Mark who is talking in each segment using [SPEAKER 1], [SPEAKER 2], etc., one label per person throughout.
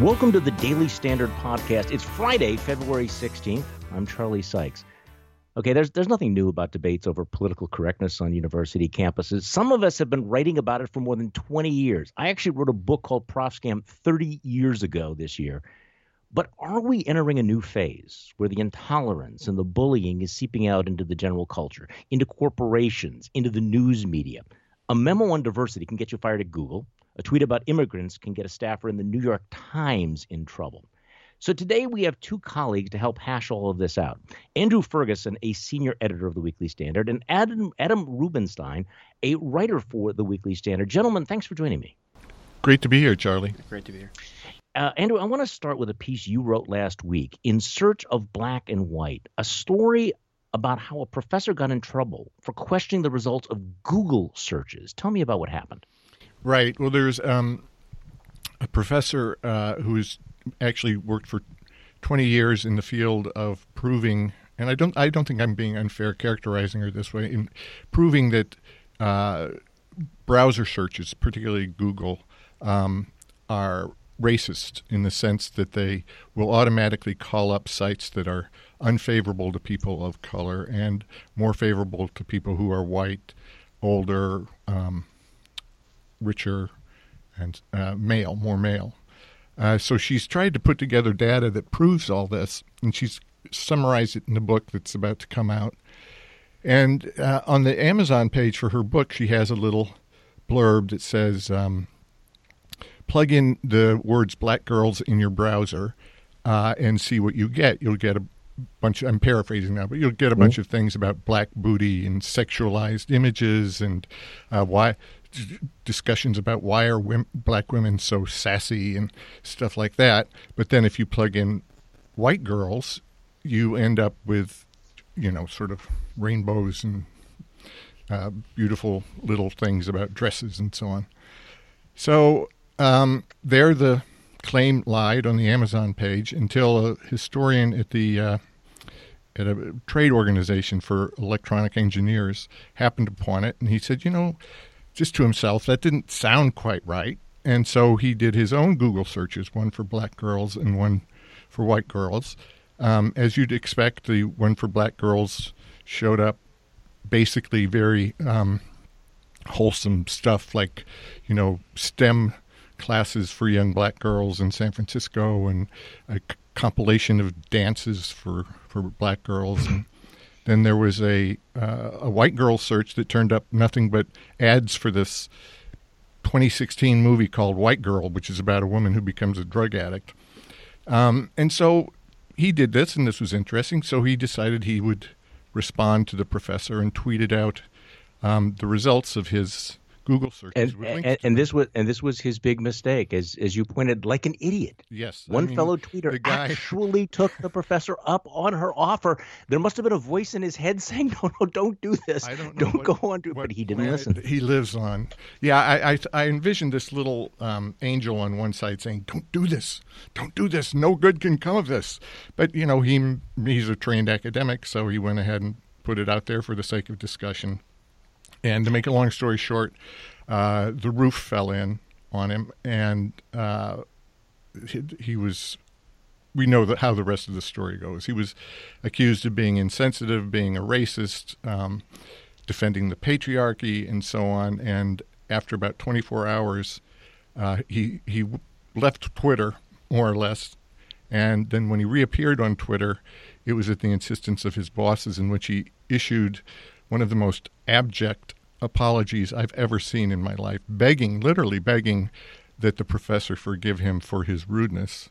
[SPEAKER 1] Welcome to the Daily Standard Podcast. It's Friday, February 16th. I'm Charlie Sykes. Okay, there's there's nothing new about debates over political correctness on university campuses. Some of us have been writing about it for more than 20 years. I actually wrote a book called Prof Scam 30 years ago this year. But are we entering a new phase where the intolerance and the bullying is seeping out into the general culture, into corporations, into the news media? A memo on diversity can get you fired at Google. A tweet about immigrants can get a staffer in the New York Times in trouble. So today we have two colleagues to help hash all of this out. Andrew Ferguson, a senior editor of the Weekly Standard, and Adam, Adam Rubenstein, a writer for the Weekly Standard. Gentlemen, thanks for joining me.
[SPEAKER 2] Great to be here, Charlie.
[SPEAKER 3] Great to be here.
[SPEAKER 1] Uh, Andrew, I want to start with a piece you wrote last week, In Search of Black and White, a story about how a professor got in trouble for questioning the results of Google searches. Tell me about what happened.
[SPEAKER 2] Right. Well, there's um, a professor uh, who's actually worked for 20 years in the field of proving, and I don't, I don't think I'm being unfair characterizing her this way, in proving that uh, browser searches, particularly Google, um, are racist in the sense that they will automatically call up sites that are unfavorable to people of color and more favorable to people who are white, older, um, richer and uh, male, more male. Uh, so she's tried to put together data that proves all this, and she's summarized it in the book that's about to come out. And uh, on the Amazon page for her book, she has a little blurb that says, um, "Plug in the words black girls in your browser uh, and see what you get. You'll get a bunch. Of, I'm paraphrasing now, but you'll get a bunch mm-hmm. of things about black booty and sexualized images and uh, why discussions about why are women, black women so sassy and stuff like that. But then if you plug in white girls, you end up with, you know, sort of rainbows and uh, beautiful little things about dresses and so on. So um, there, the claim lied on the Amazon page until a historian at the uh, at a trade organization for electronic engineers happened upon it, and he said, you know, just to himself, that didn't sound quite right. And so he did his own Google searches, one for black girls and one for white girls. Um, as you'd expect, the one for black girls showed up basically very um, wholesome stuff like, you know, STEM classes for young black girls in San Francisco and a c- compilation of dances for, for black girls. And then there was a uh, a white girl search that turned up nothing but ads for this 2016 movie called White Girl, which is about a woman who becomes a drug addict. Um, and so he did this, and this was interesting. So he decided he would respond to the professor and tweeted out um, the results of his Google searches.
[SPEAKER 1] And, and, and this was and this was his big mistake, as as you pointed, like an idiot.
[SPEAKER 2] Yes,
[SPEAKER 1] one I mean, fellow tweeter guy... actually took the professor up on her offer. There must have been a voice in his head saying, "No, no, don't do this.
[SPEAKER 2] I don't,
[SPEAKER 1] don't
[SPEAKER 2] what,
[SPEAKER 1] go on to." But he didn't listen.
[SPEAKER 2] He lives on. Yeah, I I, I envisioned this little um, angel on one side saying, "Don't do this. Don't do this. No good can come of this." But you know, he he's a trained academic, so he went ahead and put it out there for the sake of discussion. And to make a long story short, uh, the roof fell in on him, and uh, he, he, was. We know that how the rest of the story goes. He was accused of being insensitive, being a racist, um, defending the patriarchy, and so on. And after about 24 hours, uh, he he left Twitter more or less, and then when he reappeared on Twitter, it was at the insistence of his bosses, in which he issued one of the most abject apologies I've ever seen in my life, begging, literally begging, that the professor forgive him for his rudeness.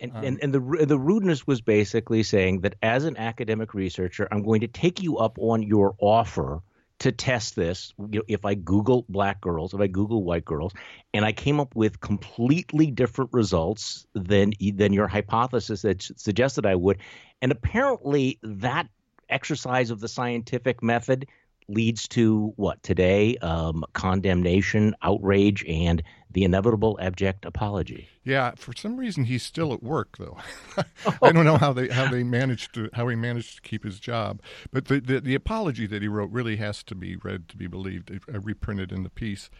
[SPEAKER 1] And, um, and, and the the rudeness was basically saying that as an academic researcher, I'm going to take you up on your offer to test this. You know, if I Google black girls, if I Google white girls, and I came up with completely different results than than your hypothesis that suggested I would, and apparently that exercise of the scientific method leads to what today um, condemnation, outrage, and the inevitable abject apology.
[SPEAKER 2] Yeah, for some reason he's still at work though. I don't know how they how they managed to how he managed to keep his job. But the, the, the apology that he wrote really has to be read to be believed. I reprinted in the piece,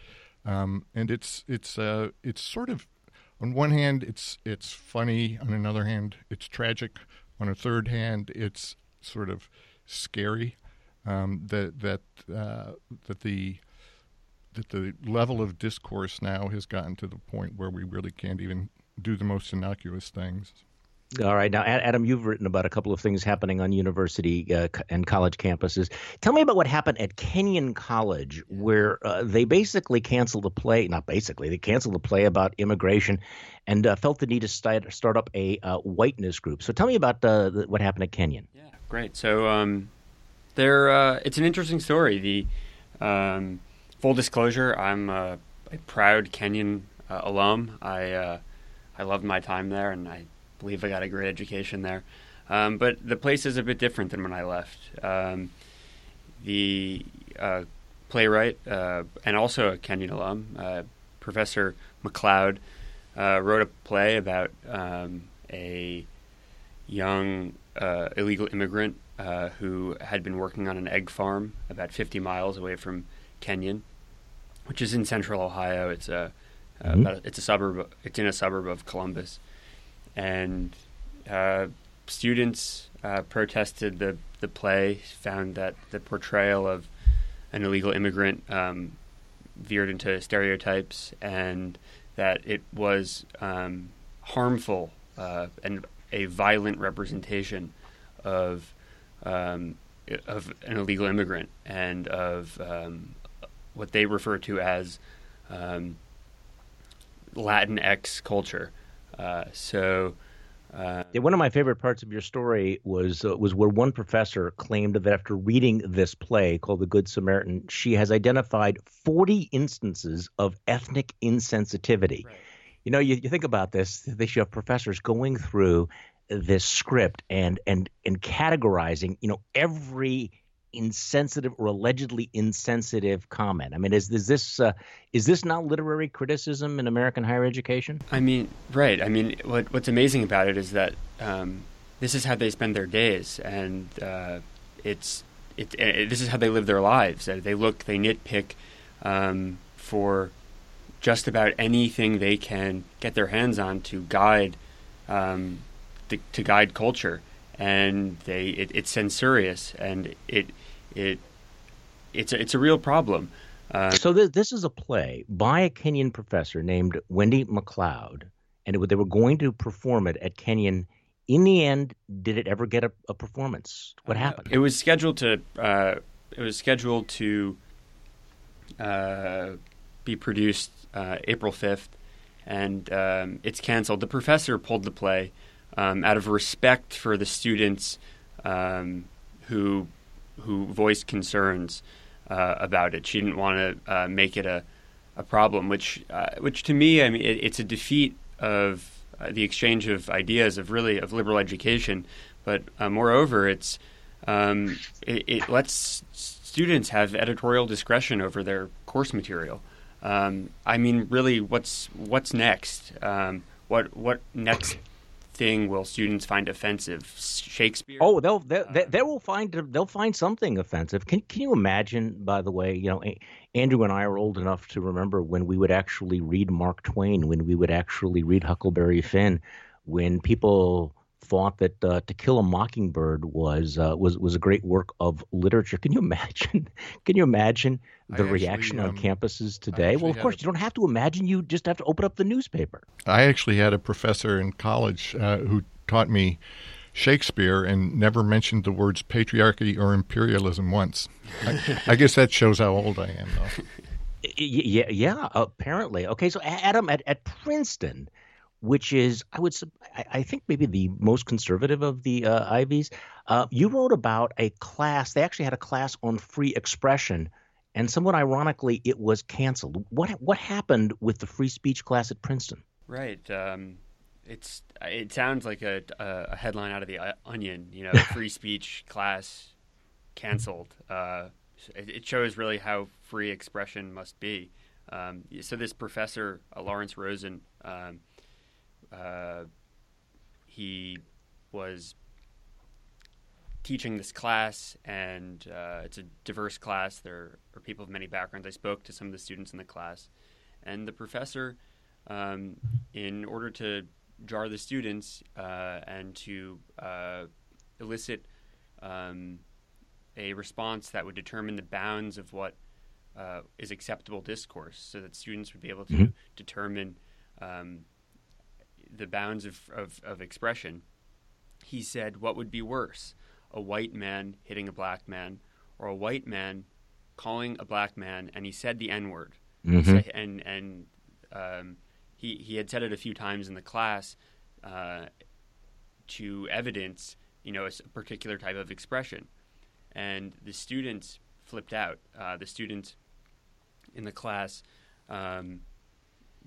[SPEAKER 2] um, and it's it's uh, it's sort of on one hand, it's it's funny. On another hand, it's tragic. On a third hand, it's sort of scary. Um, that that uh, that the that the level of discourse now has gotten to the point where we really can't even do the most innocuous things.
[SPEAKER 1] All right. Now, Adam, you've written about a couple of things happening on university uh, and college campuses. Tell me about what happened at Kenyon College, where uh, they basically canceled a play, not basically, they canceled a play about immigration and uh, felt the need to start, start up a uh, whiteness group. So tell me about uh, the, what happened at Kenyon.
[SPEAKER 3] Yeah, great. So um, there, uh, it's an interesting story. The um, full disclosure, I'm a, a proud Kenyon alum. I I loved my time there, and I believe I got a great education there. Um, but the place is a bit different than when I left. Um, the uh, playwright uh, and also a Kenyon alum, uh, Professor McLeod, uh, wrote a play about um, a young uh, illegal immigrant uh, who had been working on an egg farm about 50 miles away from Kenyon, which is in central Ohio. It's a mm-hmm. it's a suburb. It's in a suburb of Columbus and uh, students uh, protested the the play, found that the portrayal of an illegal immigrant um, veered into stereotypes, and that it was um, harmful uh, and a violent representation of um, of an illegal immigrant and of um, what they refer to as um, Latinx culture. Uh, so.
[SPEAKER 1] Uh, yeah, one of my favorite parts of your story was uh, was where one professor claimed that after reading this play called The Good Samaritan, she has identified 40 instances of ethnic insensitivity. Right. You know, you, you think about this, they should have professors going through this script and and and categorizing, you know, every insensitive or allegedly insensitive comment. I mean, is, is this uh, is this not literary criticism in American higher education?
[SPEAKER 3] I mean, right. I mean, what, what's amazing about it is that um, this is how they spend their days, and uh, it's it, it, this is how they live their lives. Uh, they look, they nitpick um, for just about anything they can get their hands on to guide um, to, to guide culture and they it, it's censorious and it it it's a, it's a real problem.
[SPEAKER 1] Uh, so this, this is a play by a Kenyon professor named Wendy McLeod, and it, they were going to perform it at Kenyon. In the end, did it ever get a, a performance? What uh, happened?
[SPEAKER 3] It was scheduled to uh, it was scheduled to uh, be produced uh, April fifth, and um, it's canceled. The professor pulled the play um, out of respect for the students um, who who voiced concerns uh, about it. She didn't want to uh, make it a a problem, which uh, which to me, I mean, it, it's a defeat of uh, the exchange of ideas of really of liberal education. But uh, moreover, it's um, it, it, lets students have editorial discretion over their course material. Um, I mean, really, what's what's next? Um, what what next thing will students find offensive? Shakespeare?
[SPEAKER 1] Oh, they'll they, they, they, will find they'll find something offensive. Can can you imagine? By the way, you know, Andrew and I are old enough to remember when we would actually read Mark Twain, when we would actually read Huckleberry Finn, when people thought that uh, To Kill a Mockingbird was uh, was was a great work of literature. Can you imagine? Can you imagine the reaction on um, campuses today? Well, of course, a, you don't have to imagine. You just have to open up the newspaper.
[SPEAKER 2] I actually had a professor in college uh, who taught me Shakespeare and never mentioned the words patriarchy or imperialism once. I, I guess that shows how old I am, though.
[SPEAKER 1] Yeah, yeah, apparently. Okay, so Adam at, at Princeton, which is I would I think maybe the most conservative of the uh, Ivies. Uh, you wrote about a class. They actually had a class on free expression, and somewhat ironically, it was canceled. What what happened with the free speech class at Princeton?
[SPEAKER 3] Right. Um, it's it sounds like a, a headline out of the uh, Onion. You know, free speech class canceled. Uh, it shows really how free expression must be. Um, so this professor uh, Lawrence Rosen. Um, uh, he was teaching this class, and uh, it's a diverse class. There are people of many backgrounds. I spoke to some of the students in the class, and the professor um, in order to jar the students uh, and to uh, elicit um, a response that would determine the bounds of what uh, is acceptable discourse, so that students would be able to
[SPEAKER 1] Mhm.
[SPEAKER 3] determine um, the bounds of, of, of expression. He said, "What would be worse, a white man hitting a black man, or a white man calling a black man?" And he said the N word.
[SPEAKER 1] Mhm.
[SPEAKER 3] and and um, he he had said it a few times in the class uh, to evidence you know a particular type of expression, and the students flipped out. Uh, the students in the class, um,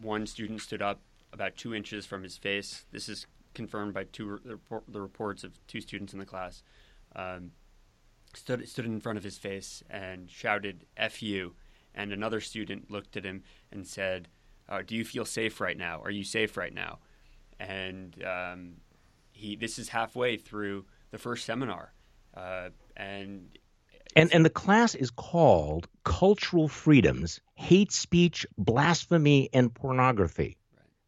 [SPEAKER 3] one student stood up about two inches from his face. This is confirmed by two the report, the reports of two students in the class. Um, stood stood in front of his face and shouted "F you," and another student looked at him and said, uh, "Do you feel safe right now? Are you safe right now?" And um, he this is halfway through the first seminar, uh, and
[SPEAKER 1] And and the class is called Cultural Freedoms, Hate Speech, Blasphemy, and Pornography.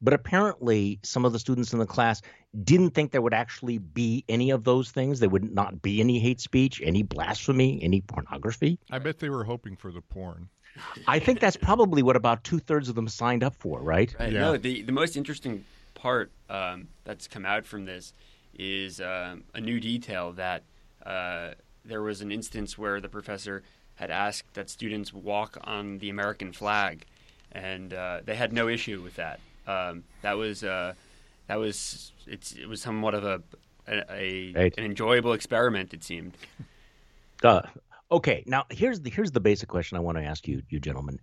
[SPEAKER 1] But apparently, some of the students in the class didn't think there would actually be any of those things. There would not be any hate speech, any blasphemy, any pornography.
[SPEAKER 2] I bet they were hoping for the porn.
[SPEAKER 1] I think that's probably what about two thirds of them signed up for, right?
[SPEAKER 3] Right.
[SPEAKER 2] Yeah.
[SPEAKER 3] No, the the most interesting part um, that's come out from this is um, a new detail that uh, there was an instance where the professor had asked that students walk on the American flag, and uh, they had no issue with that. Um, that was uh, that was it's it was somewhat of a a, a an enjoyable experiment. It seemed.
[SPEAKER 1] Uh, okay, now here's the here's the basic question I want to ask you, you gentlemen.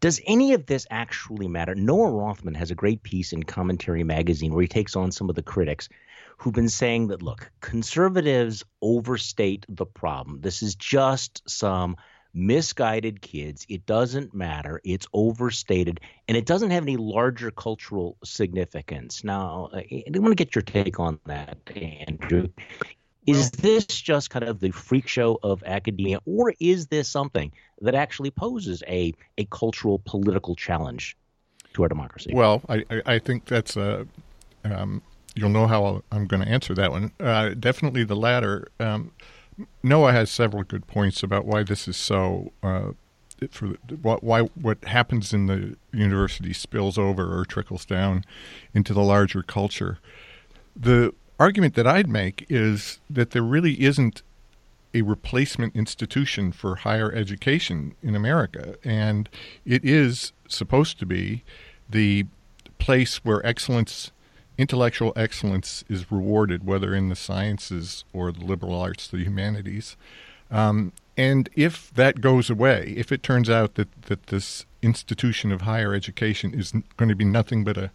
[SPEAKER 1] Does any of this actually matter? Noah Rothman has a great piece in Commentary Magazine where he takes on some of the critics who've been saying that look, conservatives overstate the problem. This is just some misguided kids. It doesn't matter. It's overstated and it doesn't have any larger cultural significance. Now, I I want to get your take on that, Andrew. Is this just kind of the freak show of academia, or is this something that actually poses a, a cultural political challenge to our democracy?
[SPEAKER 2] Well, I, I, I think that's a. Um, you'll know how I'm going to answer that one. Uh, definitely the latter. Um, Noah has several good points about why this is so. Uh, for what why what happens in the university spills over or trickles down into the larger culture. The argument that I'd make is that there really isn't a replacement institution for higher education in America, and it is supposed to be the place where excellence, intellectual excellence, is rewarded, whether in the sciences or the liberal arts, the humanities. Um, and if that goes away, if it turns out that, that this institution of higher education is going to be nothing but a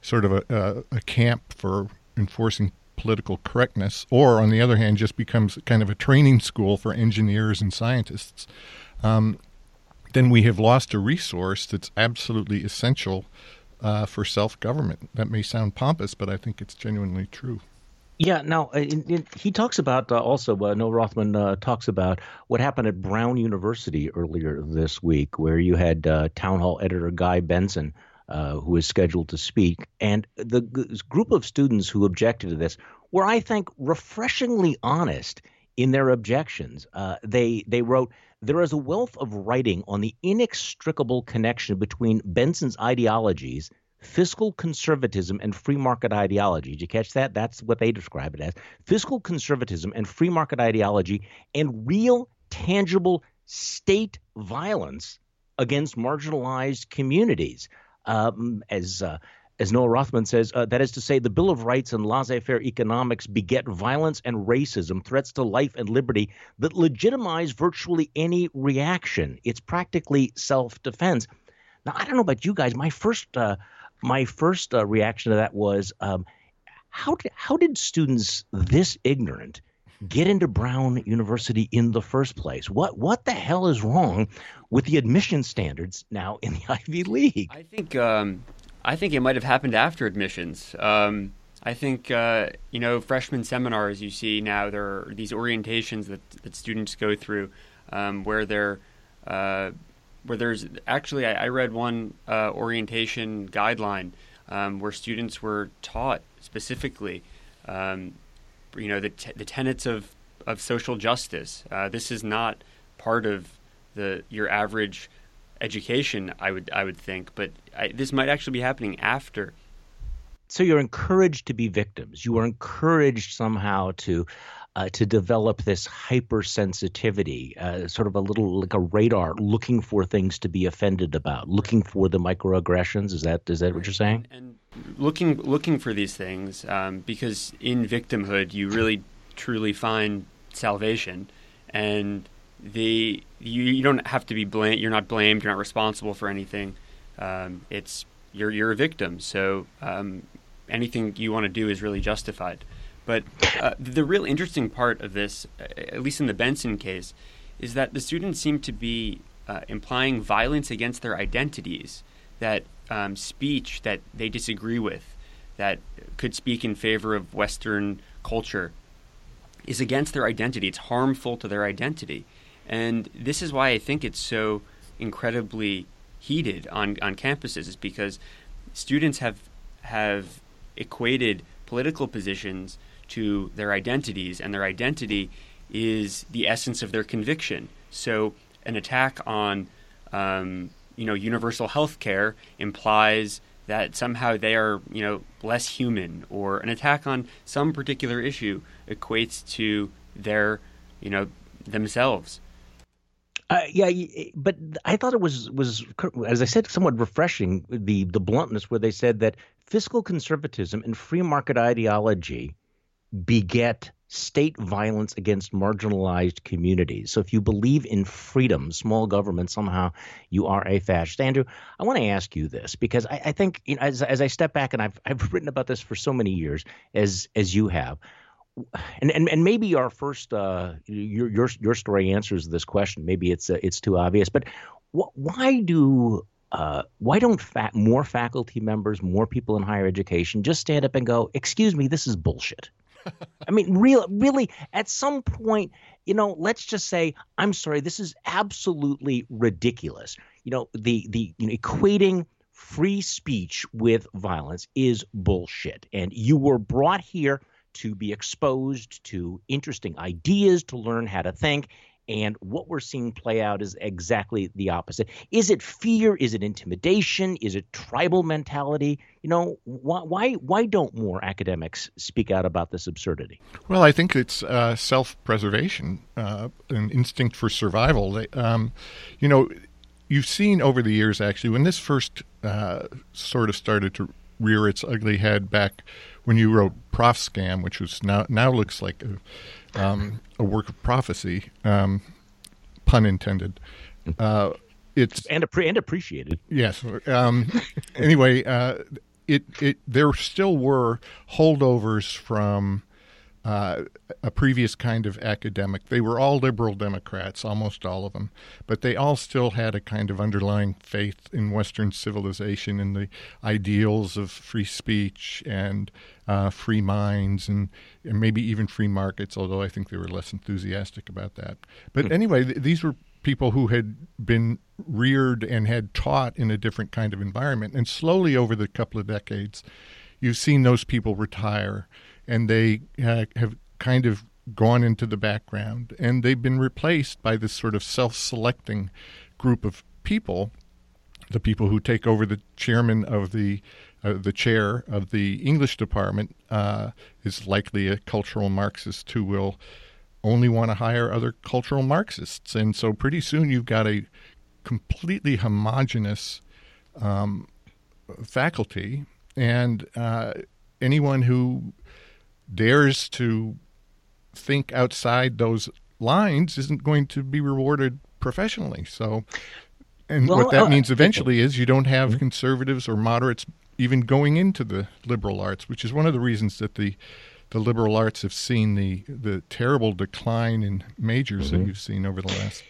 [SPEAKER 2] sort of a, a, a camp for enforcing political correctness, or on the other hand, just becomes kind of a training school for engineers and scientists, um, then we have lost a resource that's absolutely essential uh, for self government. That may sound pompous, but I think it's genuinely true.
[SPEAKER 1] Yeah, now uh, in, in, he talks about uh, also, uh, Noah Rothman uh, talks about what happened at Brown University earlier this week, where you had uh, town hall editor Guy Benson, uh, who is scheduled to speak. And the g- group of students who objected to this were, I think, refreshingly honest in their objections. They, they wrote, there is a wealth of writing on the inextricable connection between Benson's ideologies fiscal conservatism and free market ideology. Did you catch that? That's what they describe it as fiscal conservatism and free market ideology and real, tangible state violence against marginalized communities. Um, as uh, as Noah Rothman says, uh, that is to say, the Bill of Rights and laissez faire economics beget violence and racism, threats to life and liberty that legitimize virtually any reaction. It's practically self defense. Now, I don't know about you guys. My first uh, my first uh, reaction to that was um, how did how did students this ignorant get into Brown University in the first place? What what the hell is wrong with the admission standards now in the Ivy League?
[SPEAKER 3] I think um, I think it might have happened after admissions. Um, I think uh, you know freshman seminars you see now there are these orientations that that students go through um, where they're uh, where there's actually I, I read one uh, orientation guideline um, where students were taught specifically, um, you know, the t- the tenets of of social justice. Uh, this is not part of the your average education, I would I would think, but I, this might actually be happening after.
[SPEAKER 1] So you're encouraged to be victims. You are encouraged somehow to uh, to develop this hypersensitivity, uh, sort of a little like a radar, looking for things to be offended about, looking for the microaggressions. Is that is that what you're saying?
[SPEAKER 3] And looking looking for these things um, because in victimhood you really truly find salvation, and the you, you don't have to be blamed. You're not blamed. You're not responsible for anything. Um, it's you're you're a victim. So um, anything you want to do is really justified. But uh, the real interesting part of this, uh, at least in the Benson case, is that the students seem to be uh, implying violence against their identities, that um, speech that they disagree with, that could speak in favor of Western culture, is against their identity. It's harmful to their identity. And this is why I think it's so incredibly heated on, on campuses, is because students have have equated political positions to their identities, and their identity is the essence of their conviction. So, an attack on, um, you know, universal health care implies that somehow they are, you know, less human, or an attack on some particular issue equates to their, you know, themselves.
[SPEAKER 1] Uh, yeah, but I thought it was was as I said, somewhat refreshing the the bluntness where they said that fiscal conservatism and free market ideology beget state violence against marginalized communities. So if you believe in freedom, small government, somehow you are a fascist. Andrew, I want to ask you this because I, I think you know, as, as I step back and I've I've written about this for so many years as as you have. And, and and maybe our first uh, your your your story answers this question. Maybe it's uh, it's too obvious, but wh- why do uh, why don't fa- more faculty members, more people in higher education, just stand up and go, "Excuse me, this is bullshit." I mean, real, really, at some point, you know, let's just say, I'm sorry, this is absolutely ridiculous. You know, the the you know, equating free speech with violence is bullshit. And you were brought here to be exposed to interesting ideas, to learn how to think, and what we're seeing play out is exactly the opposite. Is it fear? Is it intimidation? Is it tribal mentality? You know, why why, why don't more academics speak out about this absurdity?
[SPEAKER 2] Well, I think it's uh, self-preservation, uh, an instinct for survival. Um, you know, you've seen over the years actually when this first uh, sort of started to rear its ugly head back when you wrote Prof Scam, which was now now looks like a um, a work of prophecy, um, pun intended. Uh, it's
[SPEAKER 1] and, appre- and appreciated.
[SPEAKER 2] Yes. Um, anyway, uh, it it there still were holdovers from uh, a previous kind of academic. They were all liberal Democrats, almost all of them, but they all still had a kind of underlying faith in Western civilization and the ideals of free speech and uh, free minds and, and, maybe even free markets, although I think they were less enthusiastic about that. But hmm. anyway, th- these were people who had been reared and had taught in a different kind of environment. And slowly over the couple of decades, you've seen those people retire and they uh, have kind of gone into the background and they've been replaced by this sort of self-selecting group of people the people who take over the chairman of the uh, the chair of the English department uh, is likely a cultural Marxist who will only want to hire other cultural Marxists, and so pretty soon you've got a completely homogenous um, faculty, and uh, anyone who dares to think outside those lines isn't going to be rewarded professionally. So, and well, what that uh, means eventually is you don't have mm-hmm. conservatives or moderates even going into the liberal arts, which is one of the reasons that the the liberal arts have seen the the terrible decline in majors mm-hmm. that you've seen over the last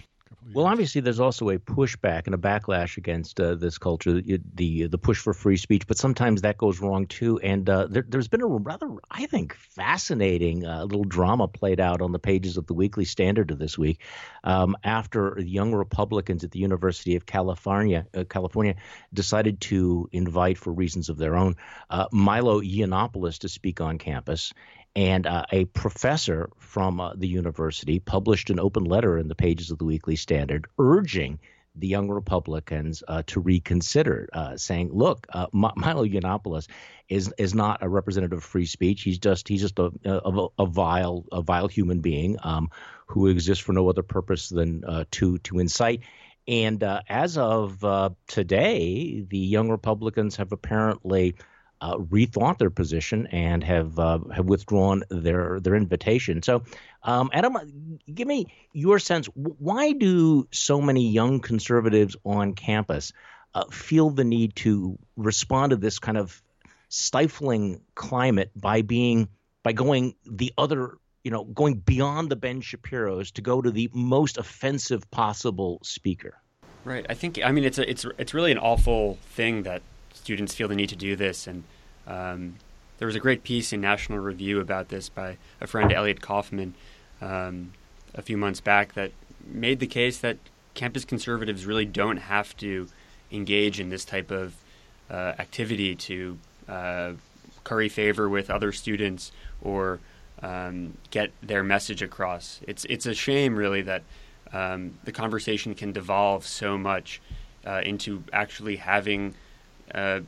[SPEAKER 1] Well, obviously, there's also a pushback and a backlash against uh, this culture, the the push for free speech. But sometimes that goes wrong too. And uh, there, has been a rather, I think, fascinating uh, little drama played out on the pages of the Weekly Standard of this week um, after young Republicans at the University of California, uh, California, decided to invite, for reasons of their own, uh, Milo Yiannopoulos to speak on campus. And uh, a professor from uh, the university published an open letter in the pages of the Weekly Standard urging the young Republicans uh, to reconsider, uh, saying, "Look, uh, Milo Yiannopoulos is is not a representative of free speech. He's just he's just a a, a vile a vile human being um, who exists for no other purpose than uh, to to incite." And uh, as of uh, today, the young Republicans have apparently uh, rethought their position and have uh, have withdrawn their their invitation. So, um, Adam, give me your sense. Why do so many young conservatives on campus uh, feel the need to respond to this kind of stifling climate by being by going the other? You know, going beyond the Ben Shapiro's to go to the most offensive possible speaker.
[SPEAKER 3] Right. I think. I mean, it's a, it's it's really an awful thing that students feel the need to do this. And um, there was a great piece in National Review about this by a friend, Elliot Kaufman, um, a few months back that made the case that campus conservatives really don't have to engage in this type of uh, activity to uh, curry favor with other students or um, get their message across. It's it's a shame, really, that um, the conversation can devolve so much uh, into actually having uh,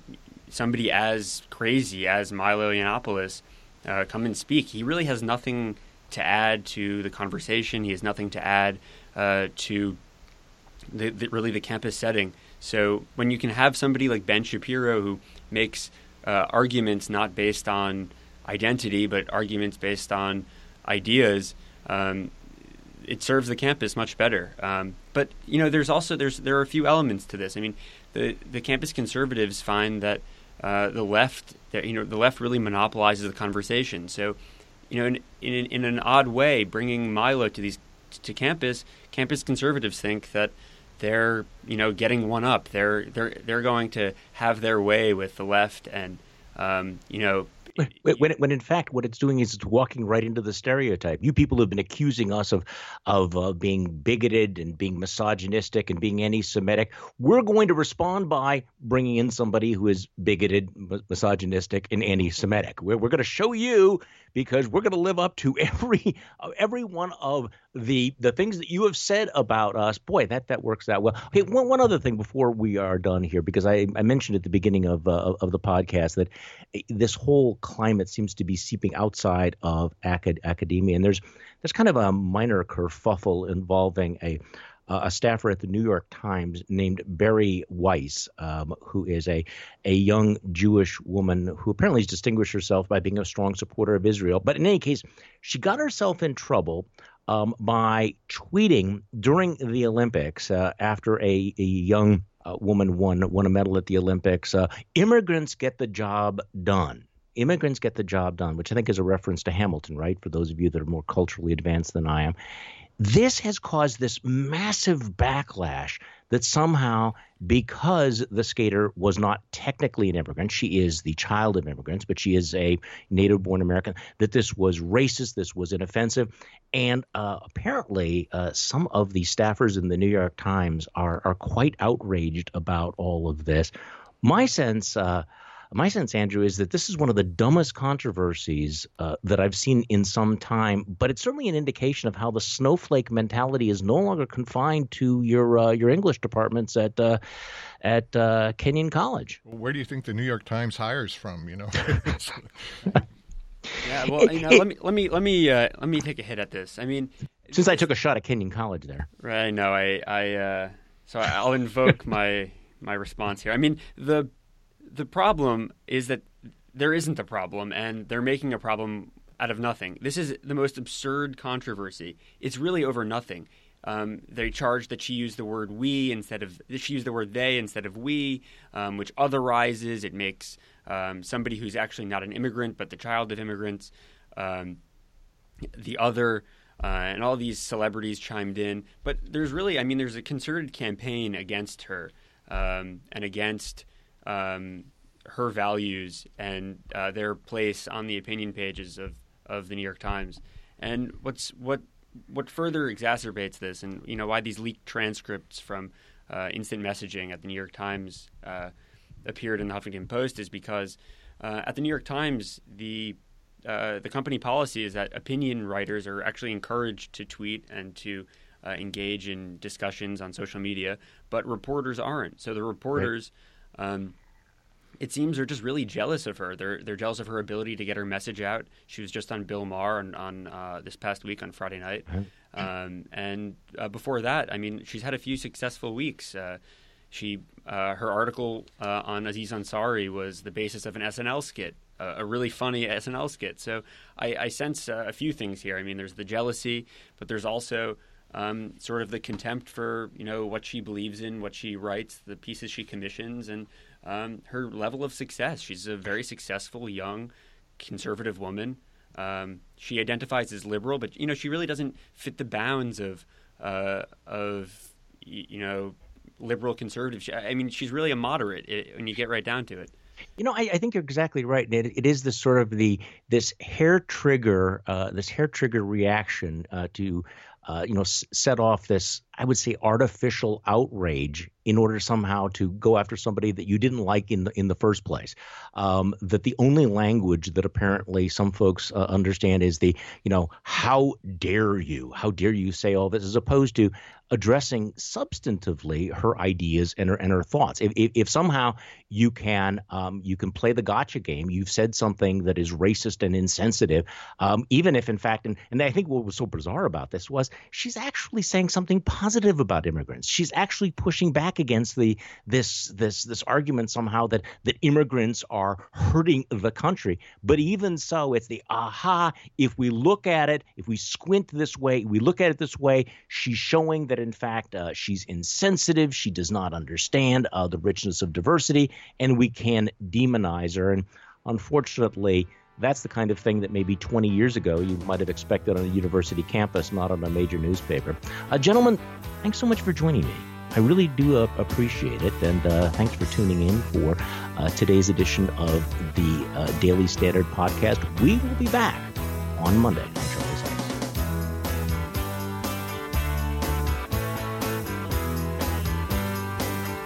[SPEAKER 3] somebody as crazy as Milo Yiannopoulos uh, come and speak. He really has nothing to add to the conversation. He has nothing to add uh, to the, the, really the campus setting. So when you can have somebody like Ben Shapiro who makes uh, arguments not based on identity but arguments based on ideas, um, it serves the campus much better. Um, but you know, there's also there's there are a few elements to this. I mean, the the campus conservatives find that uh, the left, you know, the left really monopolizes the conversation. So, you know, in, in, in an odd way, bringing Milo to these to campus, campus conservatives think that they're you know getting one up. They're they're they're going to have their way with the left, and um, you know
[SPEAKER 1] when, when in fact what it's doing is it's walking right into the stereotype. You people have been accusing us of of uh, being bigoted and being misogynistic and being anti-Semitic. We're going to respond by bringing in somebody who is bigoted, misogynistic, and anti-Semitic. We're, we're going to show you because we're going to live up to every every one of the the things that you have said about us. Boy, that that works that well. Okay, one one other thing before we are done here, because I, I mentioned at the beginning of uh, of the podcast that eh, this whole climate seems to be seeping outside of acad- academia, and there's there's kind of a minor kerfuffle involving a a staffer at the New York Times named Bari Weiss, um, who is a, a young Jewish woman who apparently has distinguished herself by being a strong supporter of Israel. But in any case, she got herself in trouble um, by tweeting during the Olympics uh, after a, a young uh, woman won won a medal at the Olympics. Uh, immigrants get the job done. Immigrants get the job done, which I think is a reference to Hamilton, right? For those of you that are more culturally advanced than I am. This has caused this massive backlash that somehow, because the skater was not technically an immigrant, she is the child of immigrants, but she is a native born American, that this was racist, this was inoffensive. And uh, apparently, uh, some of the staffers in the New York Times are, are quite outraged about all of this. My sense, uh, my sense, Andrew, is that this is one of the dumbest controversies uh, that I've seen in some time, but it's certainly an indication of how the snowflake mentality is no longer confined to your uh, your English departments at uh, at uh, Kenyon College.
[SPEAKER 2] Where do you think the New York Times hires from? You know.
[SPEAKER 3] yeah, well, you know, let me let me let me uh, let me take a hit at this. I mean,
[SPEAKER 1] since I took a shot at Kenyon College there,
[SPEAKER 3] right? No, I I uh, so I'll invoke my my response here. I mean, the the problem is that there isn't a problem, and they're making a problem out of nothing. This is the most absurd controversy. It's really over nothing. Um, they charge that she used the word we instead of she used the word they instead of we, um, which otherizes. It makes um, somebody who's actually not an immigrant but the child of immigrants um, the other. uh, and all these celebrities chimed in. But there's really, I mean, there's a concerted campaign against her um, and against um, her values and uh, their place on the opinion pages of, of the New York Times. And what's what what further exacerbates this, and you know why these leaked transcripts from uh, instant messaging at the New York Times uh, appeared in the Huffington Post, is because uh, at the New York Times the uh, the company policy is that opinion writers are actually encouraged to tweet and to uh, engage in discussions on social media, but reporters aren't. So the reporters. Right. Um, it seems they're just really jealous of her. They're they're jealous of her ability to get her message out. She was just on Bill Maher on, on uh, this past week on Friday night, um, and uh, before that, I mean, she's had a few successful weeks. Uh, she uh, her article uh, on Aziz Ansari was the basis of an SNL skit, a really funny SNL skit. So I, I sense uh, a few things here. I mean, there's the jealousy, but there's also um, sort of the contempt for you know what she believes in, what she writes, the pieces she commissions, and um, her level of success. She's a very successful young conservative woman. Um, she identifies as liberal, but you know she really doesn't fit the bounds of uh, of you know liberal conservative. I mean, she's really a moderate when you get right down to it.
[SPEAKER 1] You know, I, I think you're exactly right. It, it is this sort of the this hair trigger, uh, this hair trigger reaction uh, to, Uh, you know, set off this I would say artificial outrage in order somehow to go after somebody that you didn't like in the in the first place. Um, that the only language that apparently some folks uh, understand is the you know how dare you how dare you say all this as opposed to addressing substantively her ideas and her and her thoughts. If, if, if somehow you can um, you can play the gotcha game, you've said something that is racist and insensitive, um, even if in fact and and I think what was so bizarre about this was she's actually saying something positive positive about immigrants. She's actually pushing back against the this this this argument somehow that that immigrants are hurting the country. But even so, it's the aha. If we look at it, if we squint this way, we look at it this way. She's showing that in fact uh, she's insensitive. She does not understand uh, the richness of diversity, and we can demonize her. And unfortunately that's the kind of thing that maybe 20 years ago you might have expected on a university campus, not on a major newspaper. Uh, gentlemen, thanks so much for joining me. I really do uh, appreciate it, and uh, thanks for tuning in for uh, today's edition of the uh, Daily Standard podcast. We will be back on Monday.